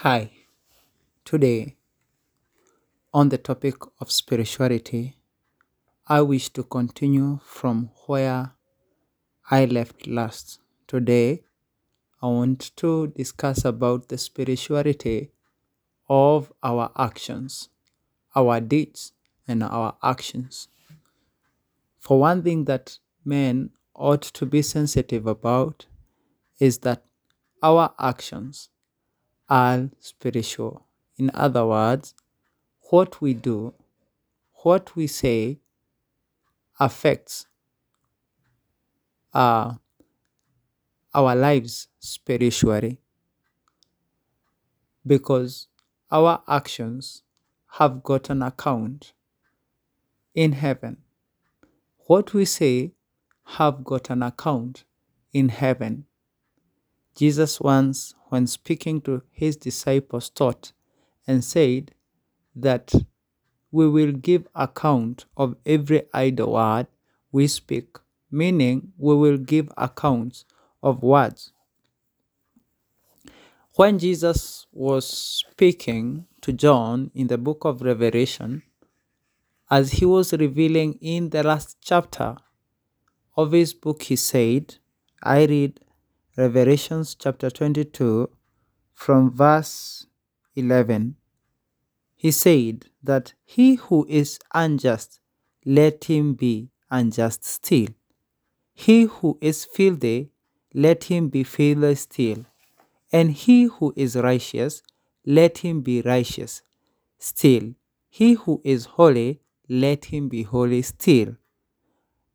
Hi, today on the topic of spirituality, I wish to continue from where I left last. Today, I want to discuss about the spirituality of our actions, our deeds, and our actions. For one thing that men ought to be sensitive about is that our actions are spiritual. In other words, what we do, what we say affects uh, our lives spiritually because our actions have got an account in heaven. What we say have got an account in heaven. Jesus once, when speaking to his disciples, taught and said that we will give account of every idle word we speak, meaning we will give accounts of words. When Jesus was speaking to John in the book of Revelation, as he was revealing in the last chapter of his book, he said, I read Revelations chapter 22 from verse 11. He said that he who is unjust, let him be unjust still. He who is filthy, let him be filthy still. And he who is righteous, let him be righteous still. He who is holy, let him be holy still.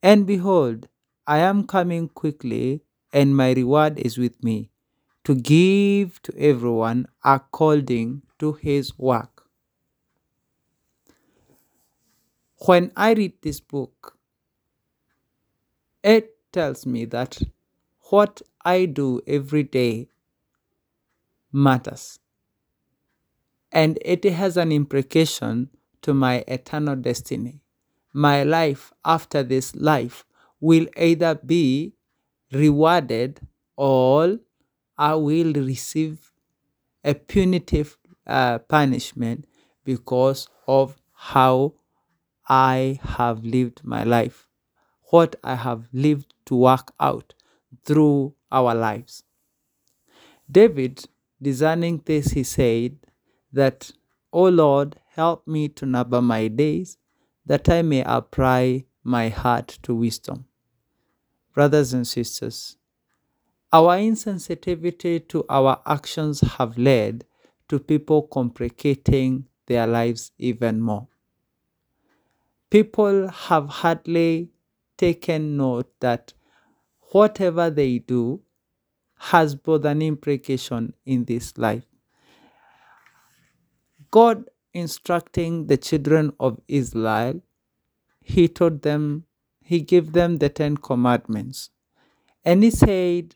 And behold, I am coming quickly, and my reward is with me, to give to everyone according to his work. When I read this book, it tells me that what I do every day matters. And it has an implication to my eternal destiny. My life after this life will either be rewarded all I will receive a punitive uh, punishment because of how I have lived my life, what I have lived to work out through our lives. David, discerning this, he said that, O Lord, help me to number my days, that I may apply my heart to wisdom. Brothers and sisters, our insensitivity to our actions have led to people complicating their lives even more. People have hardly taken note that whatever they do has both an implication in this life. God instructing the children of Israel, He told them, He gave them the Ten Commandments. And He said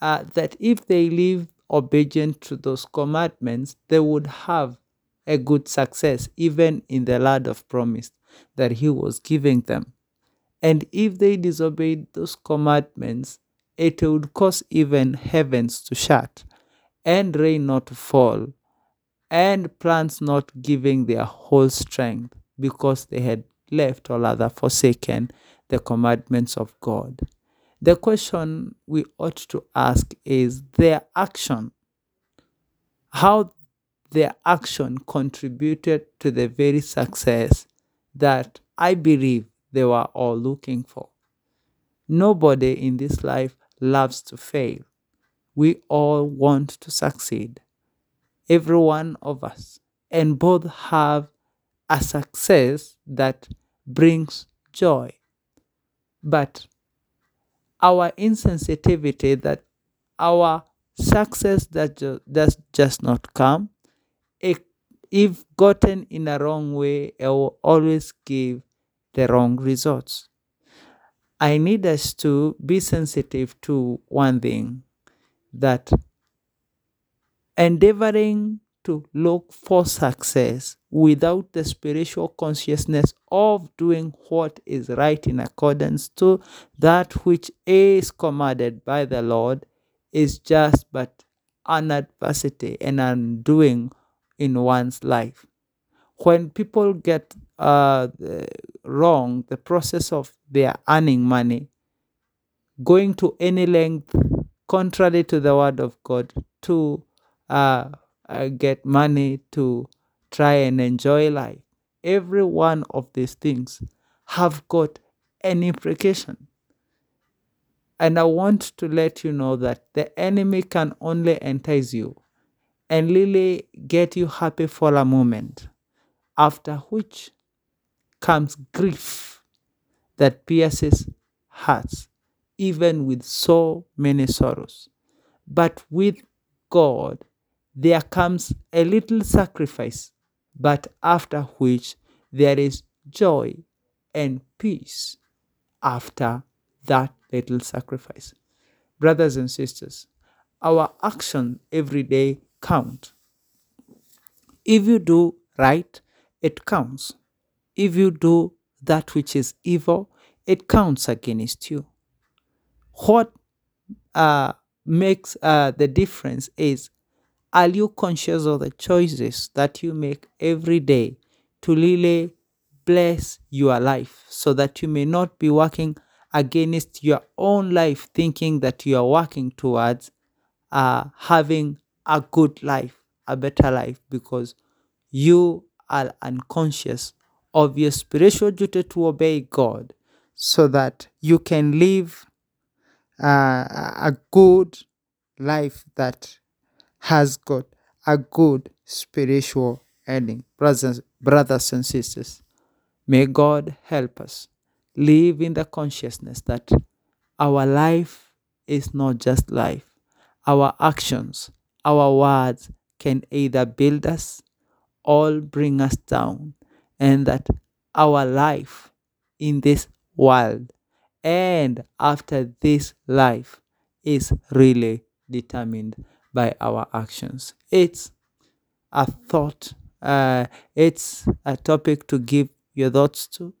uh, that if they live obedient to those commandments, they would have a good success, even in the land of promise that He was giving them. And if they disobeyed those commandments, it would cause even heavens to shut, and rain not to fall, and plants not giving their whole strength, because they had left or other forsaken the commandments of God. The question we ought to ask is their action, how their action contributed to the very success that I believe they were all looking for. Nobody in this life loves to fail. We all want to succeed. Every one of us. And both have a success that brings joy. But our insensitivity that our success that does just not come, if gotten in a wrong way, it will always give the wrong results. I need us to be sensitive to one thing that endeavoring to look for success without the spiritual consciousness of doing what is right in accordance to that which is commanded by the Lord is just but an adversity and undoing in one's life. When people get uh, wrong the process of their earning money, going to any length contrary to the word of God to uh, uh, get money to try and enjoy life. Every one of these things have got an implication. And I want to let you know that the enemy can only entice you and really get you happy for a moment, after which comes grief that pierces hearts, even with so many sorrows. But with God, there comes a little sacrifice, but after which there is joy and peace after that little sacrifice. Brothers and sisters, our action every day count. If you do right, it counts. If you do that which is evil, it counts against you. What uh, makes uh, the difference is are you conscious of the choices that you make every day to really bless your life so that you may not be working against your own life, thinking that you are working towards uh, having a good life, a better life, because you are unconscious of your spiritual duty to obey God so that you can live uh, a good life that has got a good spiritual ending. Brothers, brothers and sisters, may God help us live in the consciousness that our life is not just life. Our actions, our words can either build us or bring us down, and that our life in this world and after this life is really determined by our actions. It's a thought, uh, it's a topic to give your thoughts to.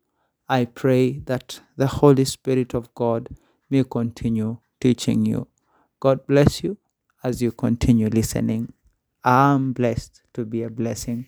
I pray that the Holy Spirit of God may continue teaching you. God bless you as you continue listening. I'm blessed to be a blessing